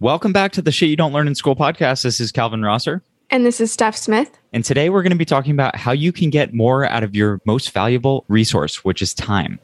Welcome back to the Shit You Don't Learn in School podcast. This is Calvin Rosser. And this is Steph Smith. And today we're going to be talking about how you can get more out of your most valuable resource, which is time.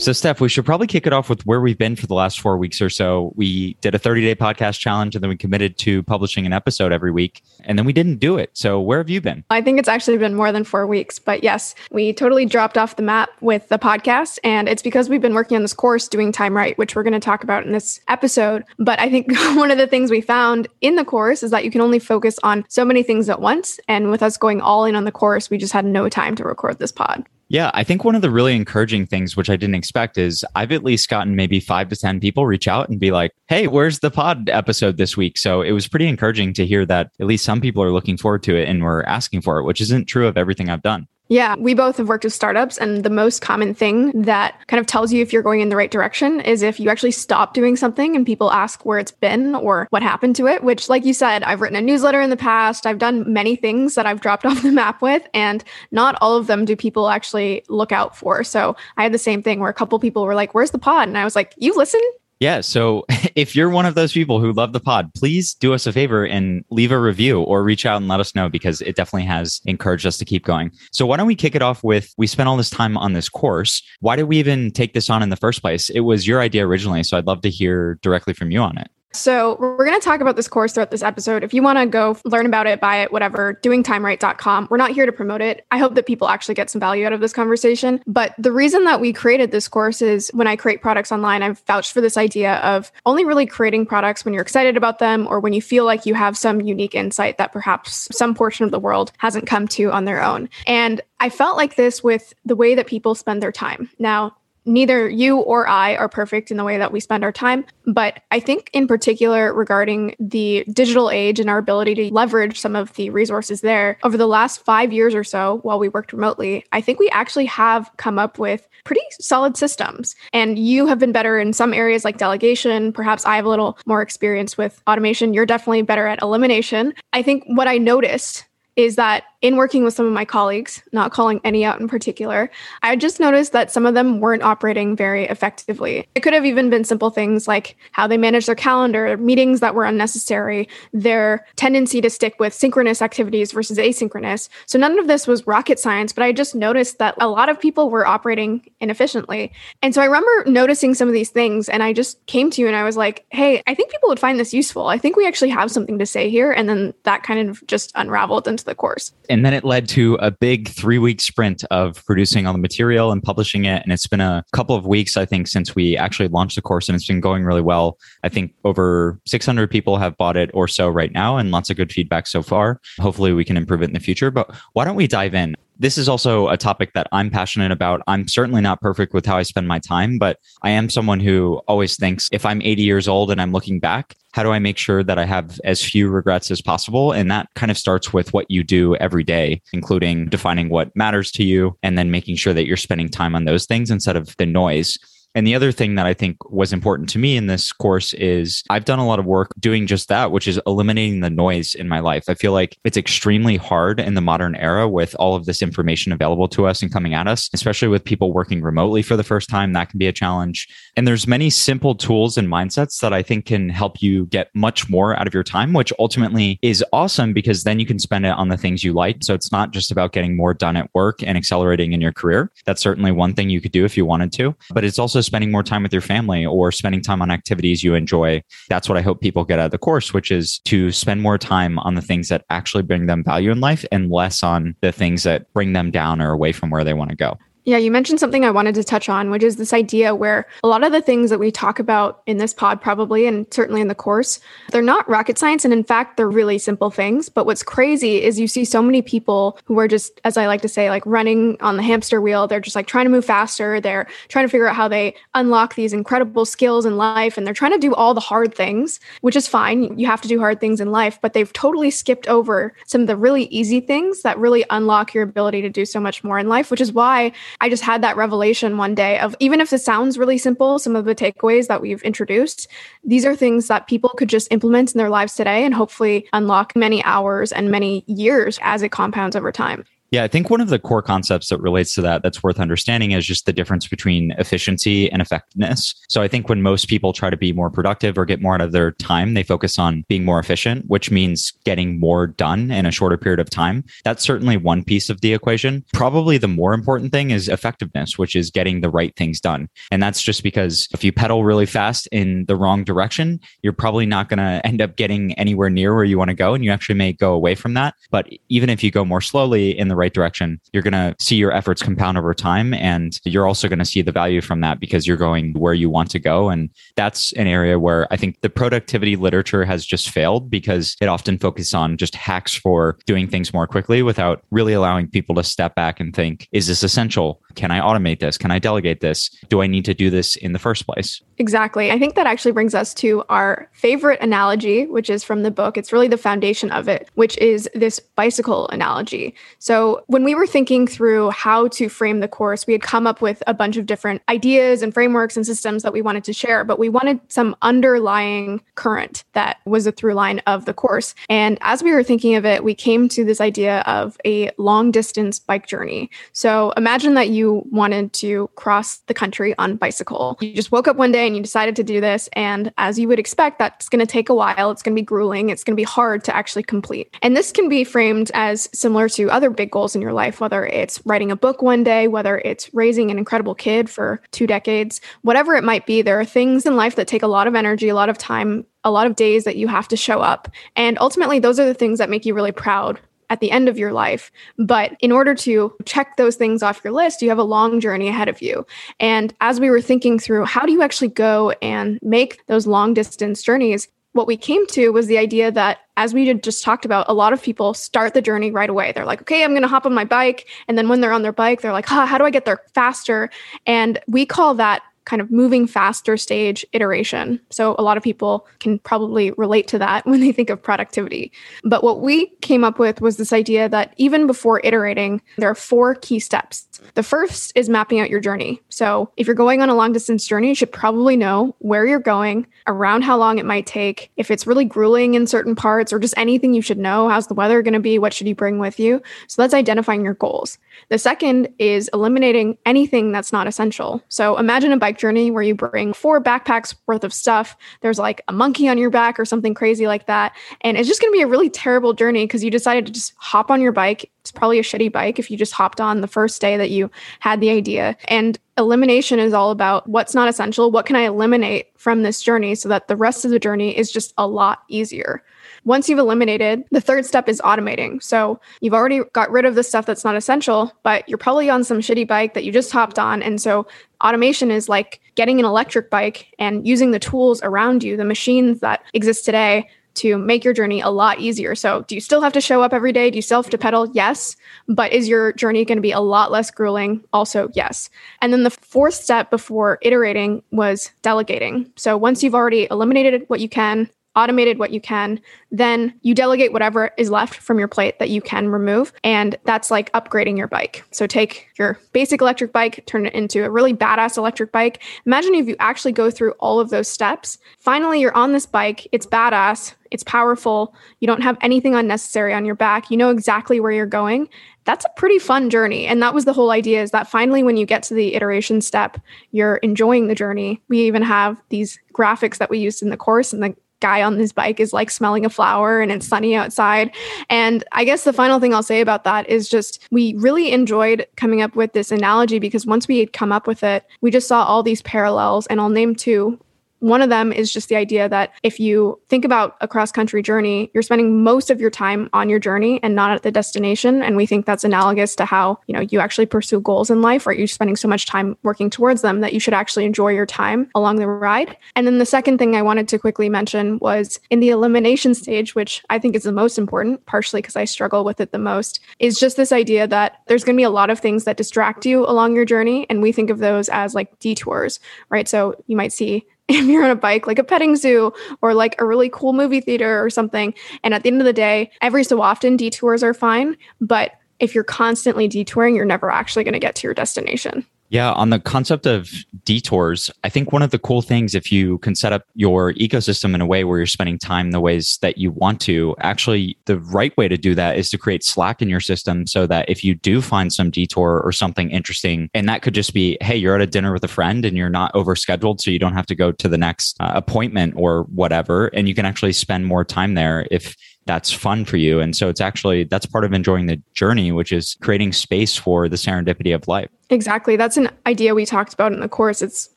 So, Steph, we should probably kick it off with where we've been for the last four weeks or so. We did a 30 day podcast challenge and then we committed to publishing an episode every week. And then we didn't do it. So, where have you been? I think it's actually been more than four weeks. But yes, we totally dropped off the map with the podcast. And it's because we've been working on this course doing time right, which we're going to talk about in this episode. But I think one of the things we found in the course is that you can only focus on so many things at once. And with us going all in on the course, we just had no time to record this pod. Yeah, I think one of the really encouraging things, which I didn't expect, is I've at least gotten maybe five to 10 people reach out and be like, hey, where's the pod episode this week? So it was pretty encouraging to hear that at least some people are looking forward to it and were asking for it, which isn't true of everything I've done. Yeah, we both have worked with startups, and the most common thing that kind of tells you if you're going in the right direction is if you actually stop doing something and people ask where it's been or what happened to it. Which, like you said, I've written a newsletter in the past, I've done many things that I've dropped off the map with, and not all of them do people actually look out for. So I had the same thing where a couple people were like, Where's the pod? And I was like, You listen? Yeah. So if you're one of those people who love the pod, please do us a favor and leave a review or reach out and let us know because it definitely has encouraged us to keep going. So why don't we kick it off with we spent all this time on this course. Why did we even take this on in the first place? It was your idea originally. So I'd love to hear directly from you on it. So, we're going to talk about this course throughout this episode. If you want to go learn about it, buy it, whatever, doingtimeright.com. We're not here to promote it. I hope that people actually get some value out of this conversation. But the reason that we created this course is when I create products online, I've vouched for this idea of only really creating products when you're excited about them or when you feel like you have some unique insight that perhaps some portion of the world hasn't come to on their own. And I felt like this with the way that people spend their time. Now, neither you or I are perfect in the way that we spend our time. But I think, in particular, regarding the digital age and our ability to leverage some of the resources there, over the last five years or so, while we worked remotely, I think we actually have come up with pretty solid systems. And you have been better in some areas like delegation. Perhaps I have a little more experience with automation. You're definitely better at elimination. I think what I noticed is that in working with some of my colleagues, not calling any out in particular, I just noticed that some of them weren't operating very effectively. It could have even been simple things like how they manage their calendar, meetings that were unnecessary, their tendency to stick with synchronous activities versus asynchronous. So none of this was rocket science, but I just noticed that a lot of people were operating inefficiently. And so I remember noticing some of these things and I just came to you and I was like, hey, I think people would find this useful. I think we actually have something to say here. And then that kind of just unraveled into the course and then it led to a big three week sprint of producing all the material and publishing it. And it's been a couple of weeks, I think, since we actually launched the course, and it's been going really well. I think over 600 people have bought it or so right now, and lots of good feedback so far. Hopefully, we can improve it in the future. But why don't we dive in? this is also a topic that I'm passionate about. I'm certainly not perfect with how I spend my time, but I am someone who always thinks if I'm 80 years old and I'm looking back, how do I make sure that I have as few regrets as possible? And that kind of starts with what you do every day, including defining what matters to you and then making sure that you're spending time on those things instead of the noise. And the other thing that I think was important to me in this course is I've done a lot of work doing just that, which is eliminating the noise in my life. I feel like it's extremely hard in the modern era with all of this information available to us and coming at us, especially with people working remotely for the first time. That can be a challenge. And there's many simple tools and mindsets that I think can help you get much more out of your time, which ultimately is awesome because then you can spend it on the things you like. So it's not just about getting more done at work and accelerating in your career. That's certainly one thing you could do if you wanted to, but it's also spending more time with your family or spending time on activities you enjoy. That's what I hope people get out of the course, which is to spend more time on the things that actually bring them value in life and less on the things that bring them down or away from where they want to go. Yeah, you mentioned something I wanted to touch on, which is this idea where a lot of the things that we talk about in this pod, probably, and certainly in the course, they're not rocket science. And in fact, they're really simple things. But what's crazy is you see so many people who are just, as I like to say, like running on the hamster wheel. They're just like trying to move faster. They're trying to figure out how they unlock these incredible skills in life. And they're trying to do all the hard things, which is fine. You have to do hard things in life, but they've totally skipped over some of the really easy things that really unlock your ability to do so much more in life, which is why I just had that revelation one day of even if this sounds really simple, some of the takeaways that we've introduced, these are things that people could just implement in their lives today and hopefully unlock many hours and many years as it compounds over time. Yeah, I think one of the core concepts that relates to that that's worth understanding is just the difference between efficiency and effectiveness. So I think when most people try to be more productive or get more out of their time, they focus on being more efficient, which means getting more done in a shorter period of time. That's certainly one piece of the equation. Probably the more important thing is effectiveness, which is getting the right things done. And that's just because if you pedal really fast in the wrong direction, you're probably not going to end up getting anywhere near where you want to go. And you actually may go away from that. But even if you go more slowly in the right direction, you're going to see your efforts compound over time. And you're also going to see the value from that because you're going where you want to go. And that's an area where I think the productivity literature has just failed because it often focuses on just hacks for doing things more quickly without really allowing people to step back and think, is this essential? Can I automate this? Can I delegate this? Do I need to do this in the first place? Exactly. I think that actually brings us to our favorite analogy, which is from the book. It's really the foundation of it, which is this bicycle analogy. So, when we were thinking through how to frame the course, we had come up with a bunch of different ideas and frameworks and systems that we wanted to share, but we wanted some underlying current that was a through line of the course. And as we were thinking of it, we came to this idea of a long distance bike journey. So, imagine that you wanted to cross the country on bicycle. You just woke up one day and you decided to do this. And as you would expect, that's going to take a while. It's going to be grueling. It's going to be hard to actually complete. And this can be framed as similar to other big goals in your life, whether it's writing a book one day, whether it's raising an incredible kid for two decades, whatever it might be. There are things in life that take a lot of energy, a lot of time, a lot of days that you have to show up. And ultimately, those are the things that make you really proud at the end of your life. But in order to check those things off your list, you have a long journey ahead of you. And as we were thinking through, how do you actually go and make those long distance journeys? What we came to was the idea that, as we just talked about, a lot of people start the journey right away. They're like, okay, I'm going to hop on my bike. And then when they're on their bike, they're like, huh, how do I get there faster? And we call that kind of moving faster stage iteration. So a lot of people can probably relate to that when they think of productivity. But what we came up with was this idea that even before iterating, there are four key steps. The first is mapping out your journey. So if you're going on a long distance journey, you should probably know where you're going, around how long it might take, if it's really grueling in certain parts, or just anything you should know. How's the weather going to be? What should you bring with you? So that's identifying your goals. The second is eliminating anything that's not essential. So imagine a bike journey where you bring four backpacks worth of stuff. There's like a monkey on your back or something crazy like that. And it's just going to be a really terrible journey because you decided to just hop on your bike. It's probably a shitty bike if you just hopped on the first day that you had the idea. And elimination is all about what's not essential. What can I eliminate from this journey so that the rest of the journey is just a lot easier? Once you've eliminated, the third step is automating. So you've already got rid of the stuff that's not essential, but you're probably on some shitty bike that you just hopped on. And so automation is like getting an electric bike and using the tools around you, the machines that exist today to make your journey a lot easier. So, do you still have to show up every day? Do you still have to pedal? Yes. But is your journey going to be a lot less grueling? Also, yes. And then the fourth step before iterating was delegating. So, once you've already eliminated what you can, automated what you can, then you delegate whatever is left from your plate that you can remove. And that's like upgrading your bike. So take your basic electric bike, turn it into a really badass electric bike. Imagine if you actually go through all of those steps. Finally, you're on this bike, it's badass, it's powerful, you don't have anything unnecessary on your back, you know exactly where you're going that's a pretty fun journey. And that was the whole idea is that finally, when you get to the iteration step, you're enjoying the journey. We even have these graphics that we used in the course, and the guy on his bike is like smelling a flower and it's sunny outside. And I guess the final thing I'll say about that is just we really enjoyed coming up with this analogy because once we had come up with it, we just saw all these parallels. And I'll name two one of them is just the idea that if you think about a cross country journey, you're spending most of your time on your journey and not at the destination. And we think that's analogous to how, you know, you actually pursue goals in life, right? You're spending so much time working towards them that you should actually enjoy your time along the ride. And then the second thing I wanted to quickly mention was in the elimination stage, which I think is the most important, partially because I struggle with it the most, is just this idea that there's going to be a lot of things that distract you along your journey. And we think of those as like detours, right? So you might see if you're on a bike, like a petting zoo or like a really cool movie theater or something. And at the end of the day, every so often detours are fine. But if you're constantly detouring, you're never actually going to get to your destination. Yeah, on the concept of detours, I think one of the cool things, if you can set up your ecosystem in a way where you're spending time the ways that you want to, actually, the right way to do that is to create slack in your system so that if you do find some detour or something interesting, and that could just be, hey, you're at a dinner with a friend and you're not overscheduled, so you don't have to go to the next uh, appointment or whatever, and you can actually spend more time there if that's fun for you. And so it's actually that's part of enjoying the journey, which is creating space for the serendipity of life. Exactly. That's an idea we talked about in the course. It's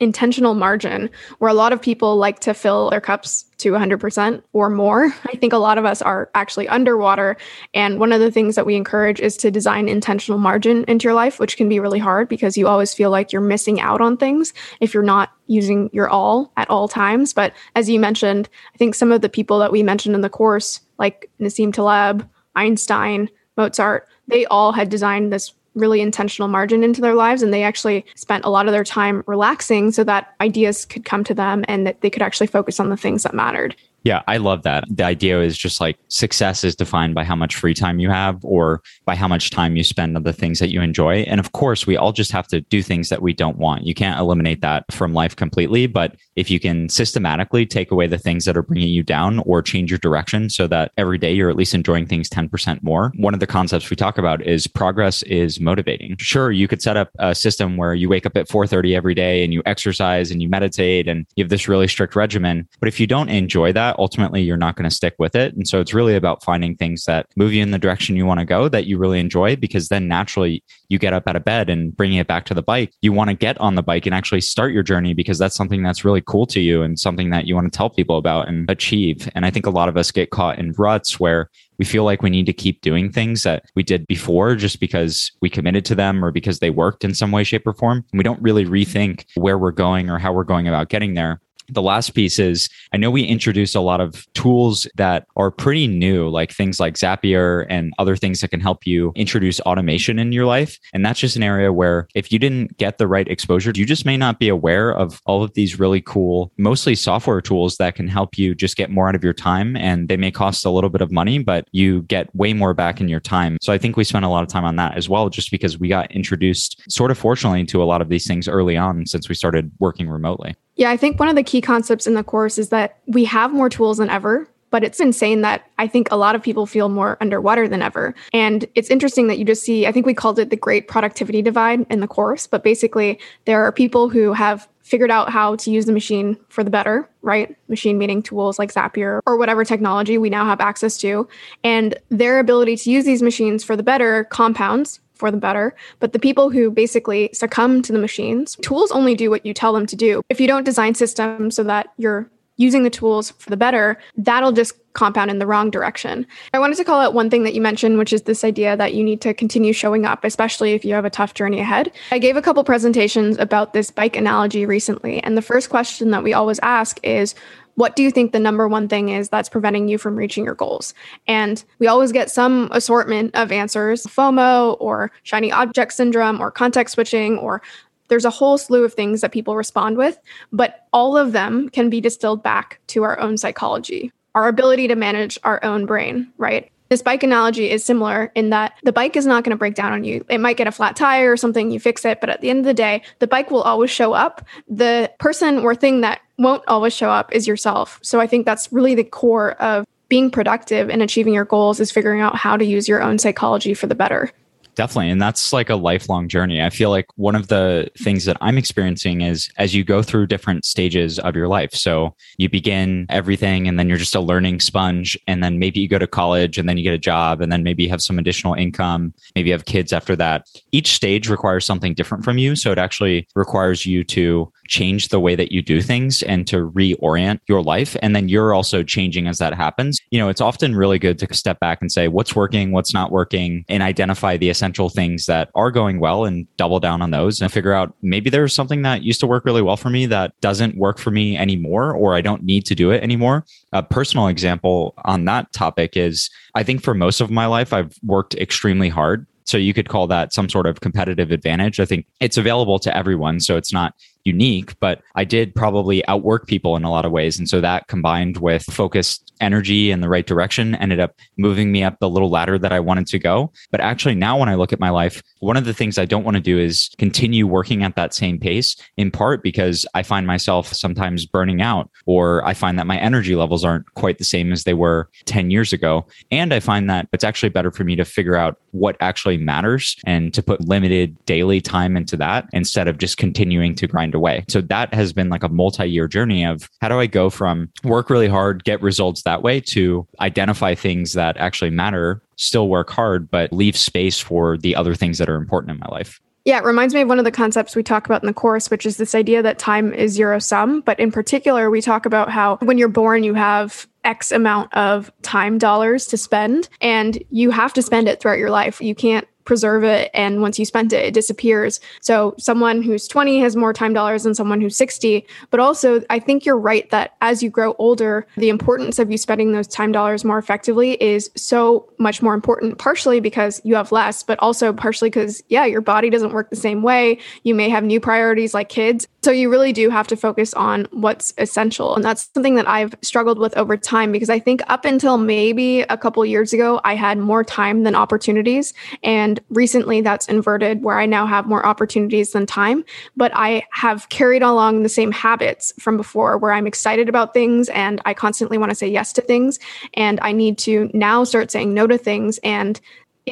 intentional margin, where a lot of people like to fill their cups to 100% or more. I think a lot of us are actually underwater. And one of the things that we encourage is to design intentional margin into your life, which can be really hard because you always feel like you're missing out on things if you're not using your all at all times. But as you mentioned, I think some of the people that we mentioned in the course, like Nassim Taleb, Einstein, Mozart, they all had designed this really intentional margin into their lives and they actually spent a lot of their time relaxing so that ideas could come to them and that they could actually focus on the things that mattered. Yeah, I love that. The idea is just like success is defined by how much free time you have or by how much time you spend on the things that you enjoy. And of course, we all just have to do things that we don't want. You can't eliminate that from life completely, but if you can systematically take away the things that are bringing you down or change your direction so that every day you're at least enjoying things 10% more. One of the concepts we talk about is progress is motivating. Sure, you could set up a system where you wake up at 4:30 every day and you exercise and you meditate and you have this really strict regimen, but if you don't enjoy that, ultimately you're not going to stick with it. And so it's really about finding things that move you in the direction you want to go that you really enjoy, because then naturally you get up out of bed and bringing it back to the bike. You want to get on the bike and actually start your journey because that's something that's really cool to you and something that you want to tell people about and achieve. And I think a lot of us get caught in ruts where we feel like we need to keep doing things that we did before just because we committed to them or because they worked in some way, shape, or form. And we don't really rethink where we're going or how we're going about getting there the last piece is I know we introduced a lot of tools that are pretty new, like things like Zapier and other things that can help you introduce automation in your life. And that's just an area where if you didn't get the right exposure, you just may not be aware of all of these really cool, mostly software tools that can help you just get more out of your time. And they may cost a little bit of money, but you get way more back in your time. So I think we spent a lot of time on that as well, just because we got introduced sort of fortunately to a lot of these things early on since we started working remotely. Yeah, I think one of the key concepts in the course is that we have more tools than ever, but it's insane that I think a lot of people feel more underwater than ever. And it's interesting that you just see, I think we called it the great productivity divide in the course, but basically, there are people who have figured out how to use the machine for the better, right? Machine meaning tools like Zapier or whatever technology we now have access to. And their ability to use these machines for the better compounds for the better. But the people who basically succumb to the machines, tools only do what you tell them to do. If you don't design systems so that you're using the tools for the better, that'll just compound in the wrong direction. I wanted to call out one thing that you mentioned, which is this idea that you need to continue showing up, especially if you have a tough journey ahead. I gave a couple presentations about this bike analogy recently. And the first question that we always ask is, what do you think the number one thing is that's preventing you from reaching your goals? And we always get some assortment of answers FOMO or shiny object syndrome or context switching or there's a whole slew of things that people respond with, but all of them can be distilled back to our own psychology, our ability to manage our own brain, right? This bike analogy is similar in that the bike is not going to break down on you. It might get a flat tire or something, you fix it, but at the end of the day, the bike will always show up. The person or thing that won't always show up is yourself. So I think that's really the core of being productive and achieving your goals is figuring out how to use your own psychology for the better. Definitely. And that's like a lifelong journey. I feel like one of the things that I'm experiencing is as you go through different stages of your life. So you begin everything and then you're just a learning sponge. And then maybe you go to college and then you get a job and then maybe you have some additional income. Maybe you have kids after that. Each stage requires something different from you. So it actually requires you to change the way that you do things and to reorient your life. And then you're also changing as that happens. You know, it's often really good to step back and say, what's working, what's not working, and identify the essential things that are going well and double down on those and figure out maybe there's something that used to work really well for me that doesn't work for me anymore, or I don't need to do it anymore. A personal example on that topic is I think for most of my life, I've worked extremely hard so you could call that some sort of competitive advantage. I think it's available to everyone. So it's not unique, but I did probably outwork people in a lot of ways. And so that combined with focused energy in the right direction ended up moving me up the little ladder that I wanted to go. But actually, now when I look at my life, one of the things I don't want to do is continue working at that same pace, in part because I find myself sometimes burning out, or I find that my energy levels aren't quite the same as they were 10 years ago. And I find that it's actually better for me to figure out what actually matters and to put limited daily time into that instead of just continuing to grind away. So that has been like a multi year journey of how do I go from work really hard, get results that way to identify things that actually matter, still work hard, but leave space for the other things that are important in my life. Yeah, it reminds me of one of the concepts we talk about in the course, which is this idea that time is zero sum. But in particular, we talk about how when you're born, you have X amount of time dollars to spend, and you have to spend it throughout your life. You can't preserve it and once you spent it it disappears. So someone who's 20 has more time dollars than someone who's 60 but also i think you're right that as you grow older the importance of you spending those time dollars more effectively is so much more important partially because you have less but also partially because yeah your body doesn't work the same way. You may have new priorities like kids so you really do have to focus on what's essential and that's something that i've struggled with over time because i think up until maybe a couple years ago i had more time than opportunities and recently that's inverted where I now have more opportunities than time, but I have carried along the same habits from before where I'm excited about things and I constantly want to say yes to things. And I need to now start saying no to things. And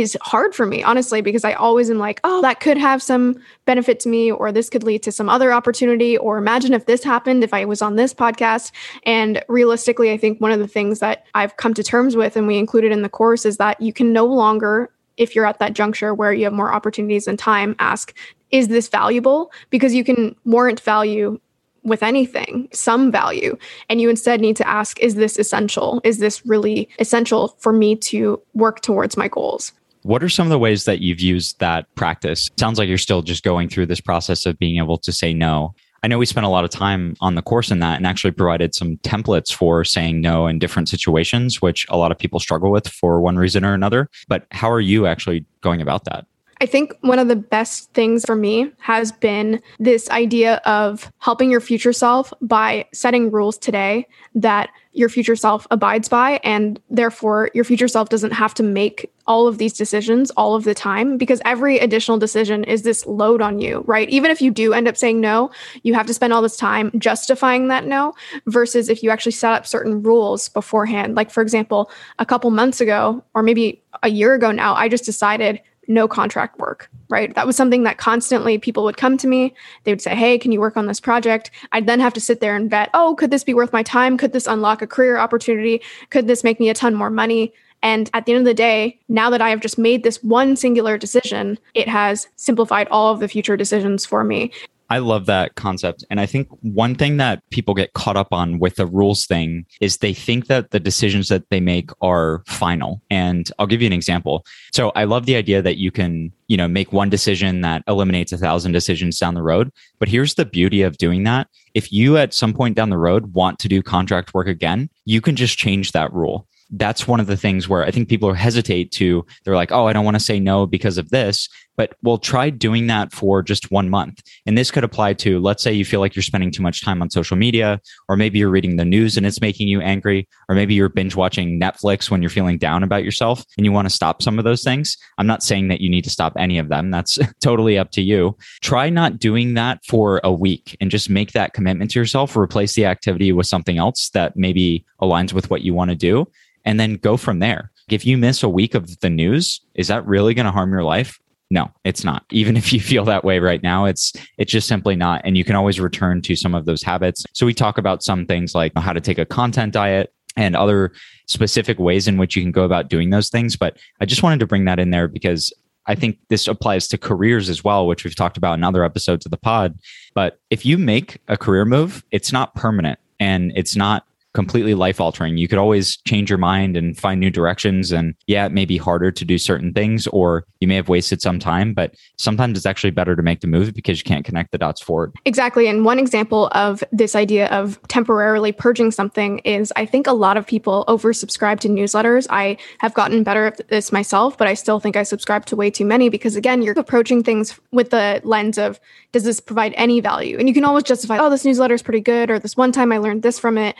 is hard for me, honestly, because I always am like, oh, that could have some benefit to me, or this could lead to some other opportunity, or imagine if this happened, if I was on this podcast. And realistically, I think one of the things that I've come to terms with and we included in the course is that you can no longer if you're at that juncture where you have more opportunities and time, ask, is this valuable? Because you can warrant value with anything, some value. And you instead need to ask, is this essential? Is this really essential for me to work towards my goals? What are some of the ways that you've used that practice? Sounds like you're still just going through this process of being able to say no. I know we spent a lot of time on the course in that and actually provided some templates for saying no in different situations, which a lot of people struggle with for one reason or another. But how are you actually going about that? I think one of the best things for me has been this idea of helping your future self by setting rules today that your future self abides by. And therefore, your future self doesn't have to make all of these decisions all of the time because every additional decision is this load on you, right? Even if you do end up saying no, you have to spend all this time justifying that no versus if you actually set up certain rules beforehand. Like, for example, a couple months ago, or maybe a year ago now, I just decided no contract work, right? That was something that constantly people would come to me. They would say, Hey, can you work on this project? I'd then have to sit there and vet, Oh, could this be worth my time? Could this unlock a career opportunity? Could this make me a ton more money? And at the end of the day, now that I have just made this one singular decision, it has simplified all of the future decisions for me. I love that concept. And I think one thing that people get caught up on with the rules thing is they think that the decisions that they make are final. And I'll give you an example. So I love the idea that you can, you know, make one decision that eliminates a thousand decisions down the road. But here's the beauty of doing that. If you at some point down the road want to do contract work again, you can just change that rule that's one of the things where I think people hesitate to, they're like, oh, I don't want to say no because of this. But we'll try doing that for just one month. And this could apply to, let's say you feel like you're spending too much time on social media, or maybe you're reading the news and it's making you angry, or maybe you're binge watching Netflix when you're feeling down about yourself and you want to stop some of those things. I'm not saying that you need to stop any of them. That's totally up to you. Try not doing that for a week and just make that commitment to yourself, replace the activity with something else that maybe aligns with what you want to do and then go from there. If you miss a week of the news, is that really going to harm your life? No, it's not. Even if you feel that way right now, it's it's just simply not and you can always return to some of those habits. So we talk about some things like how to take a content diet and other specific ways in which you can go about doing those things, but I just wanted to bring that in there because I think this applies to careers as well, which we've talked about in other episodes of the pod. But if you make a career move, it's not permanent and it's not completely life altering. You could always change your mind and find new directions. And yeah, it may be harder to do certain things, or you may have wasted some time, but sometimes it's actually better to make the move because you can't connect the dots forward. Exactly. And one example of this idea of temporarily purging something is I think a lot of people oversubscribe to newsletters. I have gotten better at this myself, but I still think I subscribe to way too many because, again, you're approaching things with the lens of does this provide any value? And you can always justify, oh, this newsletter is pretty good, or this one time I learned this from it.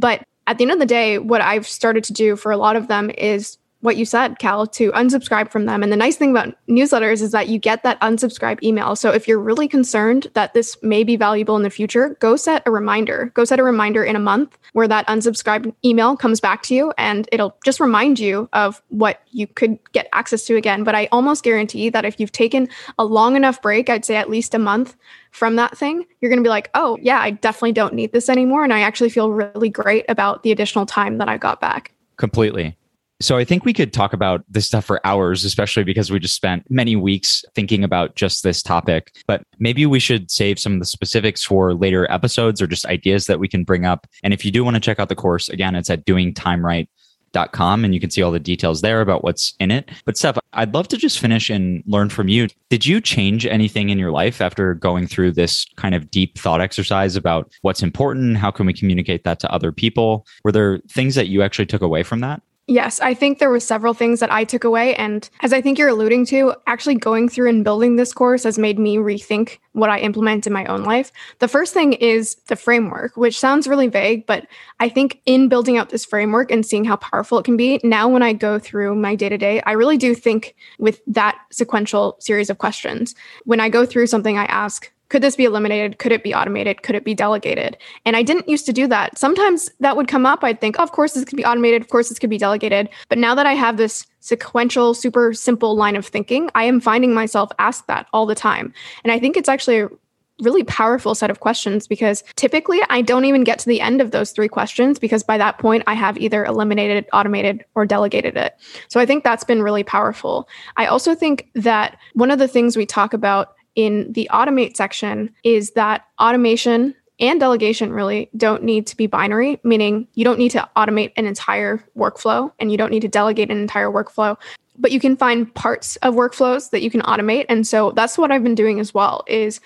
But at the end of the day, what I've started to do for a lot of them is what you said, Cal, to unsubscribe from them. And the nice thing about newsletters is that you get that unsubscribe email. So if you're really concerned that this may be valuable in the future, go set a reminder. Go set a reminder in a month where that unsubscribe email comes back to you and it'll just remind you of what you could get access to again. But I almost guarantee that if you've taken a long enough break, I'd say at least a month from that thing, you're going to be like, oh, yeah, I definitely don't need this anymore. And I actually feel really great about the additional time that I got back. Completely. So I think we could talk about this stuff for hours, especially because we just spent many weeks thinking about just this topic. But maybe we should save some of the specifics for later episodes or just ideas that we can bring up. And if you do want to check out the course, again, it's at doingtimeright.com and you can see all the details there about what's in it. But Steph, I'd love to just finish and learn from you. Did you change anything in your life after going through this kind of deep thought exercise about what's important? How can we communicate that to other people? Were there things that you actually took away from that? Yes, I think there were several things that I took away. And as I think you're alluding to, actually going through and building this course has made me rethink what I implement in my own life. The first thing is the framework, which sounds really vague, but I think in building out this framework and seeing how powerful it can be, now when I go through my day to day, I really do think with that sequential series of questions. When I go through something, I ask, could this be eliminated? Could it be automated? Could it be delegated? And I didn't used to do that. Sometimes that would come up. I'd think, oh, of course, this could be automated. Of course, this could be delegated. But now that I have this sequential, super simple line of thinking, I am finding myself ask that all the time. And I think it's actually a really powerful set of questions because typically I don't even get to the end of those three questions because by that point I have either eliminated, automated, or delegated it. So I think that's been really powerful. I also think that one of the things we talk about in the automate section is that automation and delegation really don't need to be binary, meaning you don't need to automate an entire workflow and you don't need to delegate an entire workflow, but you can find parts of workflows that you can automate. And so that's what I've been doing as well is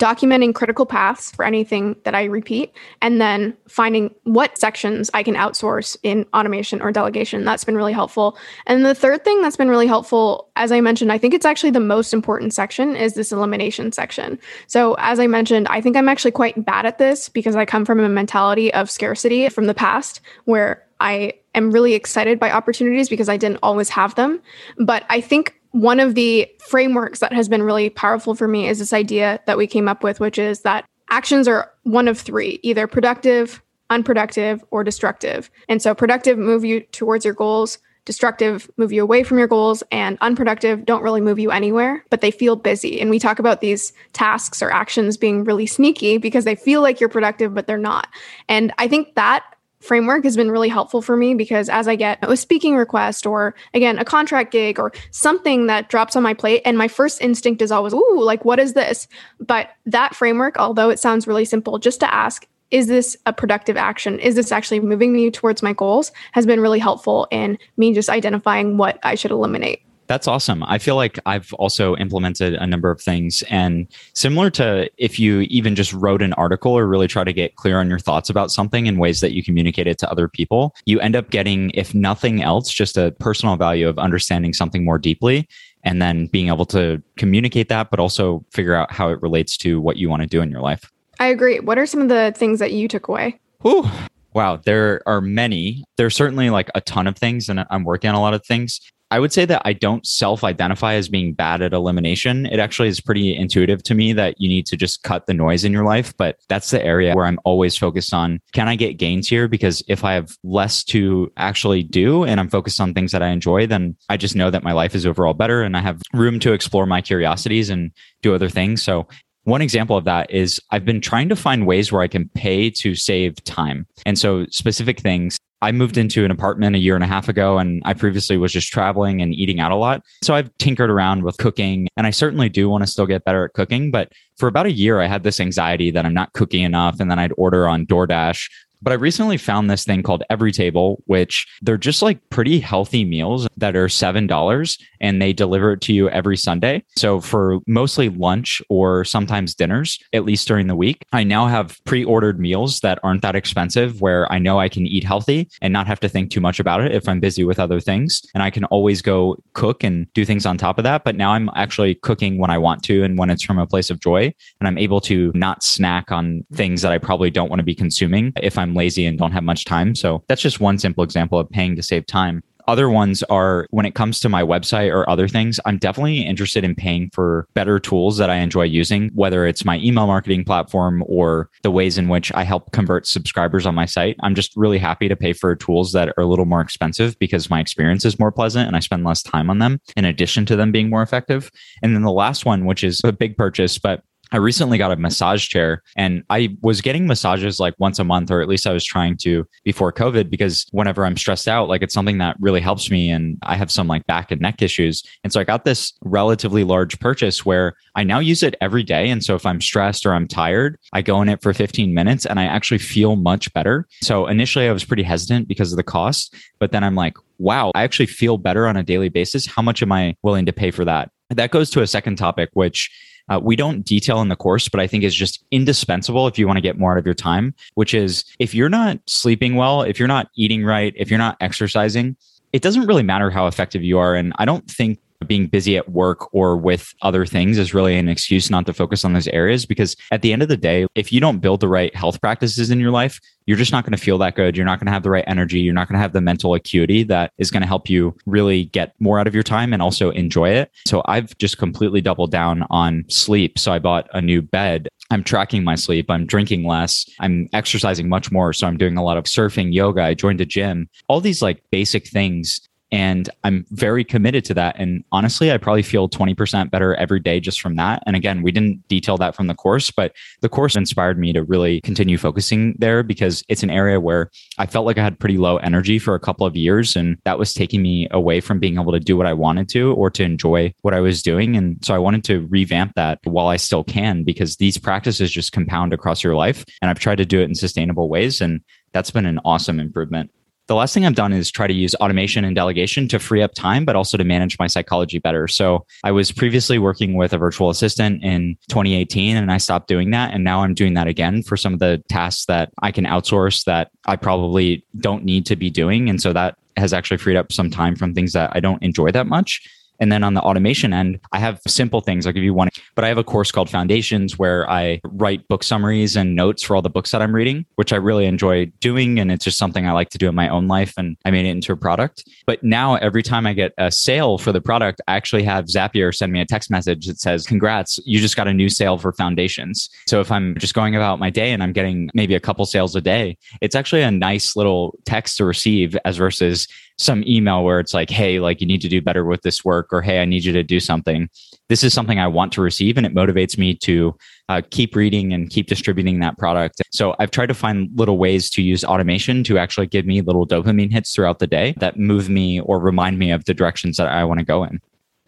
documenting critical paths for anything that I repeat, and then finding what sections I can outsource in automation or delegation. That's been really helpful. And the third thing that's been really helpful, as I mentioned, I think it's actually the most important section is this elimination section. So, as I mentioned, I think I'm actually quite bad at this because I come from a mentality of scarcity from the past where I am really excited by opportunities because I didn't always have them. But I think one of the frameworks that has been really powerful for me is this idea that we came up with, which is that actions are one of three either productive, unproductive, or destructive. And so, productive move you towards your goals, destructive move you away from your goals, and unproductive don't really move you anywhere, but they feel busy. And we talk about these tasks or actions being really sneaky because they feel like you're productive, but they're not. And I think that framework has been really helpful for me because as I get a speaking request or again a contract gig or something that drops on my plate and my first instinct is always ooh like what is this? But that framework although it sounds really simple just to ask is this a productive action? Is this actually moving me towards my goals? has been really helpful in me just identifying what I should eliminate that's awesome. I feel like I've also implemented a number of things. And similar to if you even just wrote an article or really try to get clear on your thoughts about something in ways that you communicate it to other people, you end up getting, if nothing else, just a personal value of understanding something more deeply and then being able to communicate that, but also figure out how it relates to what you want to do in your life. I agree. What are some of the things that you took away? Whew. Wow, there are many. There's certainly like a ton of things, and I'm working on a lot of things. I would say that I don't self identify as being bad at elimination. It actually is pretty intuitive to me that you need to just cut the noise in your life. But that's the area where I'm always focused on can I get gains here? Because if I have less to actually do and I'm focused on things that I enjoy, then I just know that my life is overall better and I have room to explore my curiosities and do other things. So one example of that is I've been trying to find ways where I can pay to save time. And so specific things I moved into an apartment a year and a half ago, and I previously was just traveling and eating out a lot. So I've tinkered around with cooking, and I certainly do want to still get better at cooking. But for about a year, I had this anxiety that I'm not cooking enough, and then I'd order on DoorDash But I recently found this thing called Everytable, which they're just like pretty healthy meals that are $7 and they deliver it to you every Sunday. So for mostly lunch or sometimes dinners, at least during the week, I now have pre ordered meals that aren't that expensive where I know I can eat healthy and not have to think too much about it if I'm busy with other things. And I can always go cook and do things on top of that. But now I'm actually cooking when I want to and when it's from a place of joy. And I'm able to not snack on things that I probably don't want to be consuming if I'm lazy and don't have much time. So that's just one simple example of paying to save time. Other ones are when it comes to my website or other things, I'm definitely interested in paying for better tools that I enjoy using, whether it's my email marketing platform or the ways in which I help convert subscribers on my site. I'm just really happy to pay for tools that are a little more expensive because my experience is more pleasant and I spend less time on them in addition to them being more effective. And then the last one, which is a big purchase, but I recently got a massage chair and I was getting massages like once a month, or at least I was trying to before COVID, because whenever I'm stressed out, like it's something that really helps me. And I have some like back and neck issues. And so I got this relatively large purchase where I now use it every day. And so if I'm stressed or I'm tired, I go in it for 15 minutes and I actually feel much better. So initially I was pretty hesitant because of the cost, but then I'm like, wow, I actually feel better on a daily basis. How much am I willing to pay for that? That goes to a second topic, which uh, we don't detail in the course, but I think is just indispensable if you want to get more out of your time, which is if you're not sleeping well, if you're not eating right, if you're not exercising, it doesn't really matter how effective you are. And I don't think being busy at work or with other things is really an excuse not to focus on those areas because at the end of the day, if you don't build the right health practices in your life, you're just not going to feel that good. You're not going to have the right energy. You're not going to have the mental acuity that is going to help you really get more out of your time and also enjoy it. So I've just completely doubled down on sleep. So I bought a new bed I'm tracking my sleep. I'm drinking less. I'm exercising much more. So I'm doing a lot of surfing, yoga. I joined a gym, all these like basic things and I'm very committed to that. And honestly, I probably feel 20% better every day just from that. And again, we didn't detail that from the course, but the course inspired me to really continue focusing there because it's an area where I felt like I had pretty low energy for a couple of years. And that was taking me away from being able to do what I wanted to or to enjoy what I was doing. And so I wanted to revamp that while I still can because these practices just compound across your life. And I've tried to do it in sustainable ways. And that's been an awesome improvement the last thing I've done is try to use automation and delegation to free up time, but also to manage my psychology better. So I was previously working with a virtual assistant in 2018 and I stopped doing that. And now I'm doing that again for some of the tasks that I can outsource that I probably don't need to be doing. And so that has actually freed up some time from things that I don't enjoy that much. And then on the automation end, I have simple things. I'll give you one, but I have a course called Foundations where I write book summaries and notes for all the books that I'm reading, which I really enjoy doing. And it's just something I like to do in my own life. And I made it into a product. But now every time I get a sale for the product, I actually have Zapier send me a text message that says, Congrats, you just got a new sale for Foundations. So if I'm just going about my day and I'm getting maybe a couple sales a day, it's actually a nice little text to receive as versus some email where it's like, hey, like you need to do better with this work, or hey, I need you to do something. This is something I want to receive, and it motivates me to uh, keep reading and keep distributing that product. So I've tried to find little ways to use automation to actually give me little dopamine hits throughout the day that move me or remind me of the directions that I want to go in.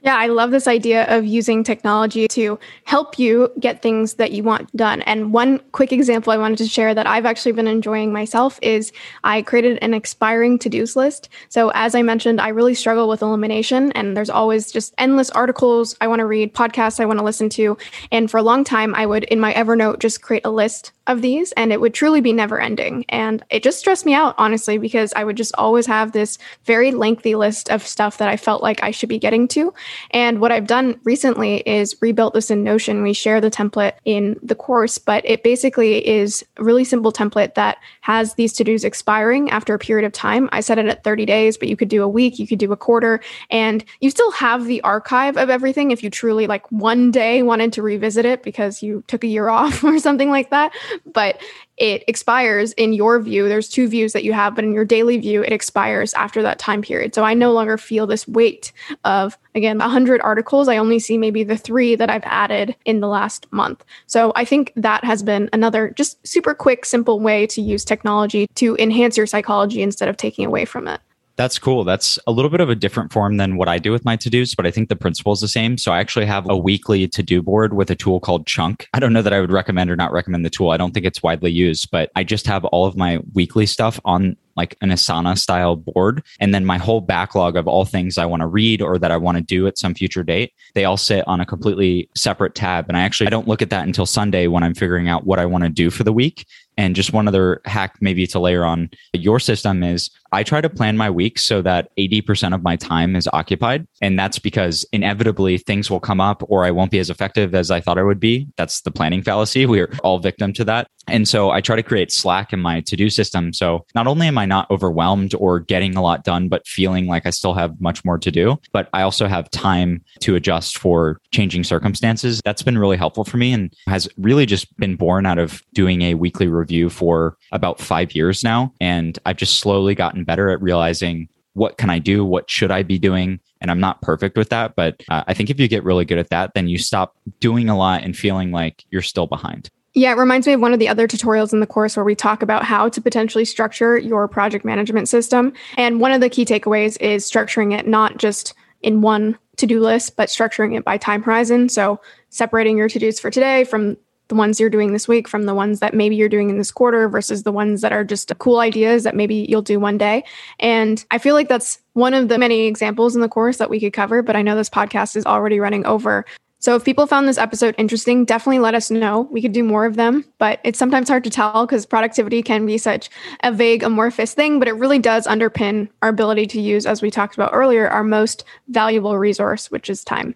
Yeah, I love this idea of using technology to help you get things that you want done. And one quick example I wanted to share that I've actually been enjoying myself is I created an expiring to dos list. So, as I mentioned, I really struggle with elimination, and there's always just endless articles I want to read, podcasts I want to listen to. And for a long time, I would, in my Evernote, just create a list of these and it would truly be never ending. And it just stressed me out, honestly, because I would just always have this very lengthy list of stuff that I felt like I should be getting to. And what I've done recently is rebuilt this in Notion. We share the template in the course, but it basically is a really simple template that has these to dos expiring after a period of time. I set it at 30 days, but you could do a week, you could do a quarter, and you still have the archive of everything if you truly like one day wanted to revisit it because you took a year off or something like that. But it expires in your view. There's two views that you have, but in your daily view, it expires after that time period. So I no longer feel this weight of, again, 100 articles. I only see maybe the three that I've added in the last month. So I think that has been another just super quick, simple way to use technology to enhance your psychology instead of taking away from it That's cool. That's a little bit of a different form than what I do with my to dos, but I think the principle is the same. So I actually have a weekly to do board with a tool called Chunk. I don't know that I would recommend or not recommend the tool. I don't think it's widely used, but I just have all of my weekly stuff on like an Asana style board. And then my whole backlog of all things I want to read or that I want to do at some future date, they all sit on a completely separate tab. And I actually I don't look at that until Sunday when I'm figuring out what I want to do for the week. And just one other hack, maybe to layer on your system, is I try to plan my week so that 80% of my time is occupied. And that's because inevitably things will come up or I won't be as effective as I thought I would be. That's the planning fallacy. We're all victim to that. And so I try to create slack in my to do system. So not only am I not overwhelmed or getting a lot done, but feeling like I still have much more to do, but I also have time to adjust for changing circumstances. That's been really helpful for me and has really just been born out of doing a weekly review for about five years now. And I've just slowly gotten better at realizing what can I do? What should I be doing? And I'm not perfect with that. But uh, I think if you get really good at that, then you stop doing a lot and feeling like you're still behind. Yeah, it reminds me of one of the other tutorials in the course where we talk about how to potentially structure your project management system. And one of the key takeaways is structuring it not just in one to do list, but structuring it by time horizon. So separating your to dos for today from the ones you're doing this week from the ones that maybe you're doing in this quarter versus the ones that are just cool ideas that maybe you'll do one day. And I feel like that's one of the many examples in the course that we could cover, but I know this podcast is already running over. So if people found this episode interesting, definitely let us know. We could do more of them, but it's sometimes hard to tell because productivity can be such a vague, amorphous thing, but it really does underpin our ability to use, as we talked about earlier, our most valuable resource, which is time.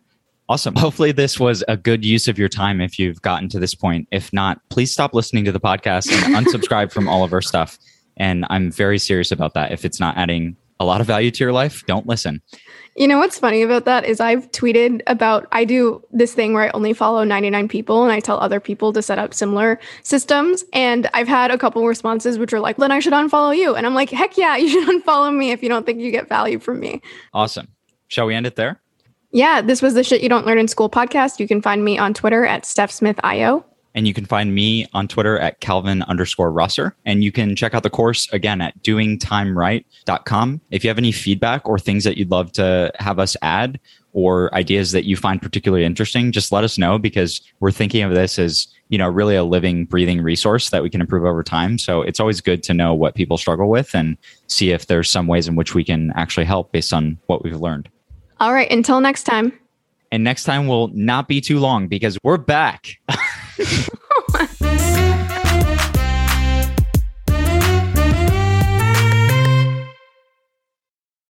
Awesome. Hopefully, this was a good use of your time if you've gotten to this point. If not, please stop listening to the podcast and unsubscribe from all of our stuff. And I'm very serious about that. If it's not adding a lot of value to your life, don't listen. You know what's funny about that is I've tweeted about I do this thing where I only follow 99 people and I tell other people to set up similar systems. And I've had a couple responses which are like, then I should unfollow you. And I'm like, heck yeah, you should unfollow me if you don't think you get value from me. Awesome. Shall we end it there? Yeah, this was the Shit You Don't Learn in School podcast. You can find me on Twitter at StephSmithIO. And you can find me on Twitter at Calvin underscore Rosser. And you can check out the course again at doingtimeright.com. If you have any feedback or things that you'd love to have us add or ideas that you find particularly interesting, just let us know because we're thinking of this as, you know, really a living, breathing resource that we can improve over time. So it's always good to know what people struggle with and see if there's some ways in which we can actually help based on what we've learned. All right. Until next time. And next time will not be too long because we're back.